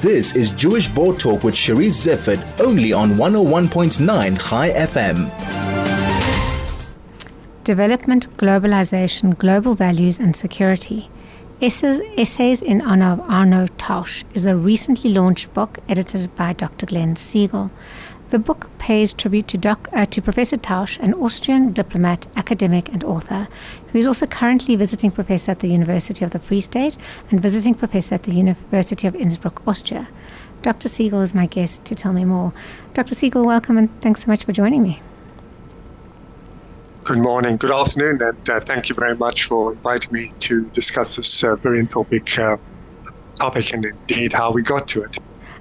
This is Jewish Board Talk with Cherise Zifford, only on 101.9 Chai FM. Development, Globalization, Global Values and Security. Essays, Essays in Honor of Arno Tausch is a recently launched book edited by Dr. Glen Segell. The book pays tribute to, doc, uh, to Professor Tausch, an Austrian diplomat, academic, and author, who is also currently visiting professor at the University of the Free State and visiting professor at the University of Innsbruck, Austria. Dr. Segell is my guest to tell me more. Dr. Segell, welcome and thanks so much for joining me. Good morning, good afternoon, and uh, thank you very much for inviting me to discuss this uh, very topic, uh, topic and indeed how we got to it.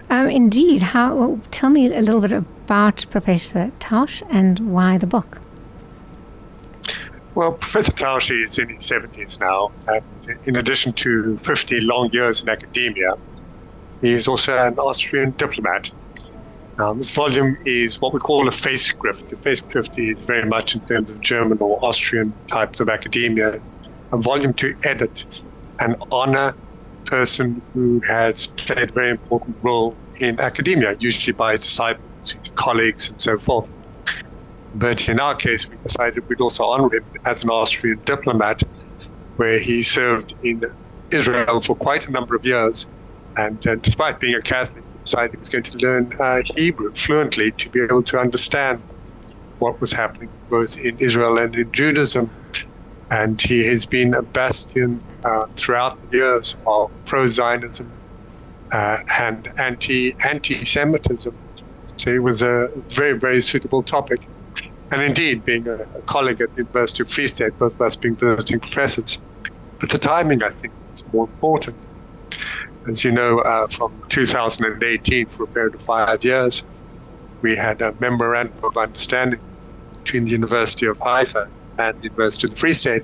Um, indeed. How? Tell me a little bit about Professor Tausch and why the book. Well, Professor Tausch is in his 70s now, and in addition to 50 long years in academia, he is also an Austrian diplomat. Um, this volume is what we call a Festschrift. A Festschrift is very much in terms of German or Austrian types of academia, a volume to edit and honor person who has played a very important role in academia, usually by his disciples, his colleagues, and so forth. But in our case, we decided we'd also honor him as an Austrian diplomat, where he served in Israel for quite a number of years. And uh, despite being a Catholic, he decided he was going to learn uh, Hebrew fluently to be able to understand what was happening both in Israel and in Judaism. And he has been a bastion uh, throughout the years of pro-Zionism uh, and anti anti-Semitism. So it was a very very suitable topic, and indeed, being a, a colleague at the University of Free State, both of us being visiting professors, but the timing I think is more important. As you know, uh, from 2018 for a period of five years, we had a memorandum of understanding between the University of Haifa and of the Free State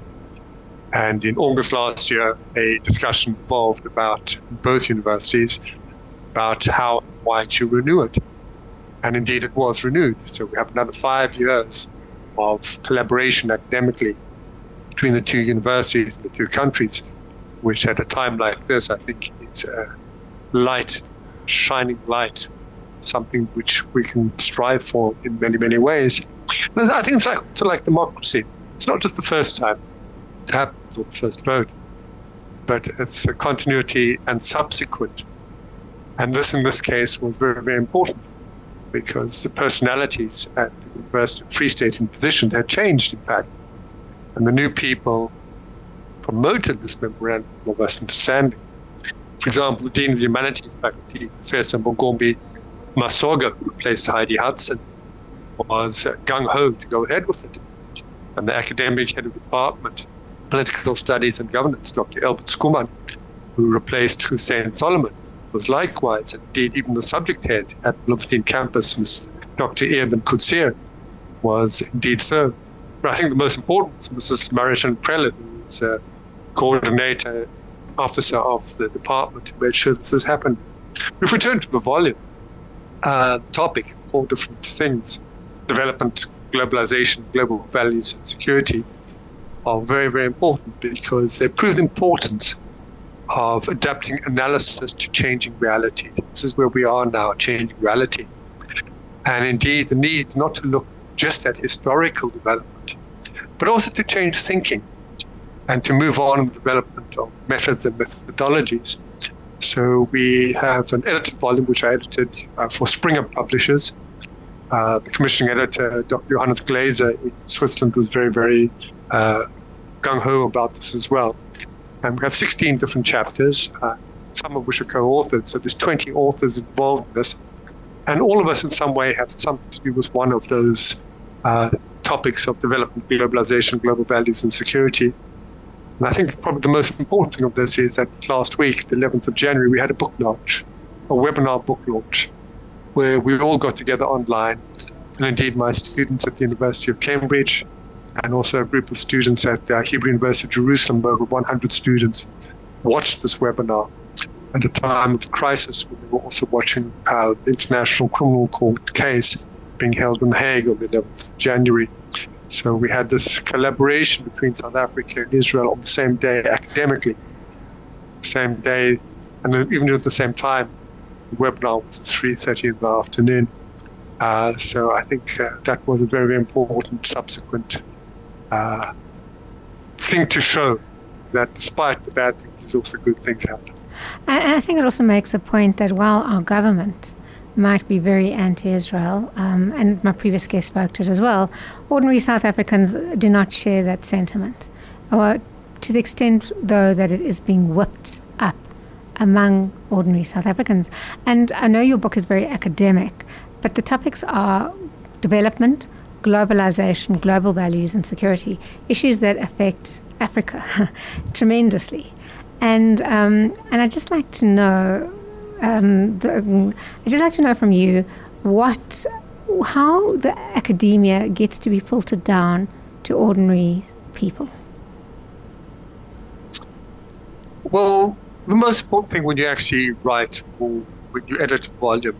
and in August last year, a discussion evolved about both universities about how and why to renew it. And indeed, it was renewed. So we have another five years of collaboration academically between the two universities and the two countries, which at a time like this, I think is a light, shining light, something which we can strive for in many, many ways. I think it's like, it's like democracy. It's not just the first time it happens on the first vote, but it's a continuity and subsequent. And this, in this case, was very, very important because the personalities at the University of Free State in positions had changed, in fact. And the new people promoted this memorandum of understanding. For example, the Dean of the Humanities faculty, Professor Mogomme Masoga, who replaced Heidi Hudson, was gung ho to go ahead with it. And the academic head of the department political studies and governance, Dr. Albert Schoeman, who replaced Hussein Solomon, was likewise, indeed, even the subject head at Bloemfontein campus, Ms. Dr. Eben Coetzee, was indeed so. But I think the most important was Mrs. Marishan Prelin, who a coordinator, officer of the department who made sure this has happened. If we turn to the volume, uh, topic, four different things development, globalization, global values, and security are very, very important because they prove the importance of adapting analysis to changing reality. This is where we are now, changing reality. And indeed, the need not to look just at historical development, but also to change thinking and to move on in the development of methods and methodologies. So we have an edited volume which I edited uh, for Springer Publishers. Uh, the commissioning editor, Dr. Johannes Glaeser in Switzerland, was very, very uh, gung ho about this as well. And we have 16 different chapters, uh, some of which are co authored. So there's 20 authors involved in this. And all of us, in some way, have something to do with one of those uh, topics of development, globalization, global values, and security. And I think probably the most important of this is that last week, the 11th of January, we had a book launch, a webinar book launch, where we all got together online. And indeed, my students at the University of Cambridge, and also a group of students at the Hebrew University of Jerusalem, over 100 students, watched this webinar at a time of crisis when they were also watching uh, the International Criminal Court case being held in The Hague on the 11th of January. So we had this collaboration between South Africa and Israel on the same day academically, same day, and even at the same time, the webinar was at 3.30 in the afternoon. Uh, so I think uh, that was a very important subsequent uh, thing to show that despite the bad things, there's also good things happening. And I think it also makes a point that while our government might be very anti Israel, um, and my previous guest spoke to it as well, ordinary South Africans do not share that sentiment. To the extent, though, that it is being whipped up among ordinary South Africans. And I know your book is very academic, but the topics are development, globalization, global values, and security, issues that affect Africa tremendously. And um, and I'd just like to know, um, the, I'd just like to know from you what, how the academia gets to be filtered down to ordinary people. Well, the most important thing when you actually write or when you edit a volume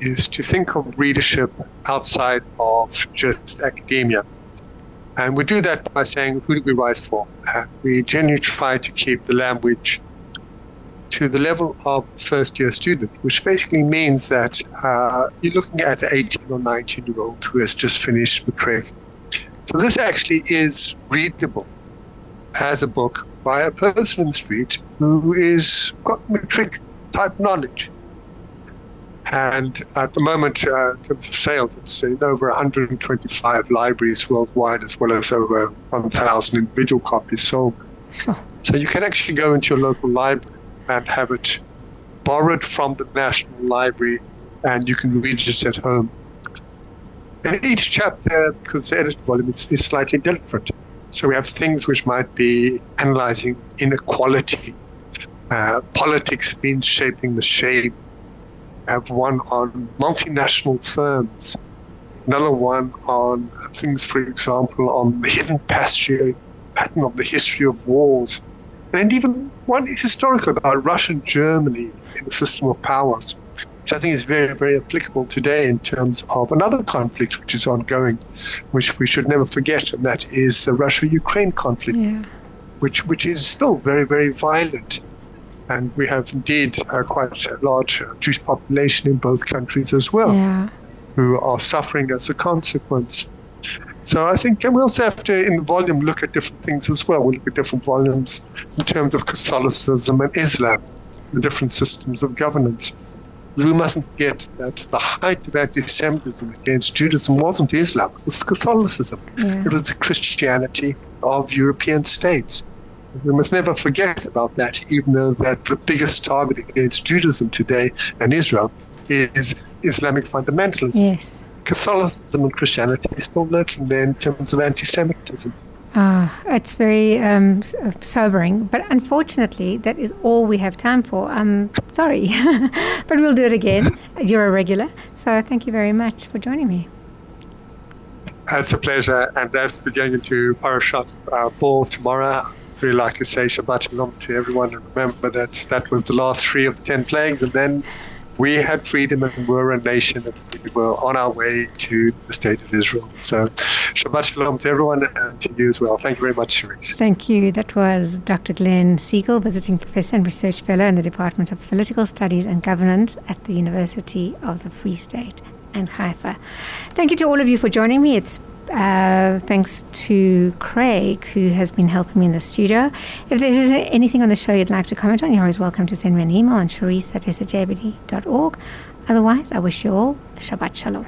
is to think of readership outside of just academia. And we do that by saying, who do we write for? And we generally try to keep the language to the level of first year student, which basically means that uh, you're looking at an 18 or 19 year old who has just finished matric. So this actually is readable as a book by a person in the street who is got matric type knowledge. And at the moment, uh, in terms of sales, it's in over 125 libraries worldwide, as well as over 1,000 individual copies sold. So you can actually go into your local library and have it borrowed from the National Library, and you can read it at home. And each chapter, because the edited volume is, is slightly different. So we have things which might be analyzing inequality, uh, politics means shaping the shape We have one on multinational firms, another one on things, for example, on the hidden pattern of the history of wars, and even one historical about Russian Germany in the system of powers, which I think is very, very applicable today in terms of another conflict which is ongoing, which we should never forget, and that is the Russia-Ukraine conflict, yeah. which which is still very, very violent. And we have indeed uh, quite a large Jewish population in both countries as well, yeah. who are suffering as a consequence. So I think we also have to, in the volume, look at different things as well. We look at different volumes in terms of Catholicism and Islam, the different systems of governance. We mustn't forget that the height of anti-Semitism against Judaism wasn't Islam; it was Catholicism. Yeah. It was the Christianity of European states. We must never forget about that, even though that the biggest target against Judaism today and Israel is Islamic fundamentalism. Yes. Catholicism and Christianity is still lurking there in terms of anti-Semitism. Ah, it's very um, sobering, but unfortunately, that is all we have time for. I'm sorry, but we'll do it again. You're a regular, so thank you very much for joining me. It's a pleasure, and as we're going into Parashat uh, Bo tomorrow, i really like to say Shabbat Shalom to everyone and remember that that was the last three of the ten plagues, and then we had freedom and were a nation and we were on our way to the state of Israel. So Shabbat Shalom to everyone and to you as well. Thank you very much, Cherise. Thank you. That was Dr. Glen Segell, visiting professor and research fellow in the Department of Political Studies and Governance at the University of the Free State and Haifa. Thank you to all of you for joining me. It's uh, thanks to Craig, who has been helping me in the studio. If there's anything on the show you'd like to comment on, you're always welcome to send me an email on cherise at Otherwise, I wish you all Shabbat Shalom.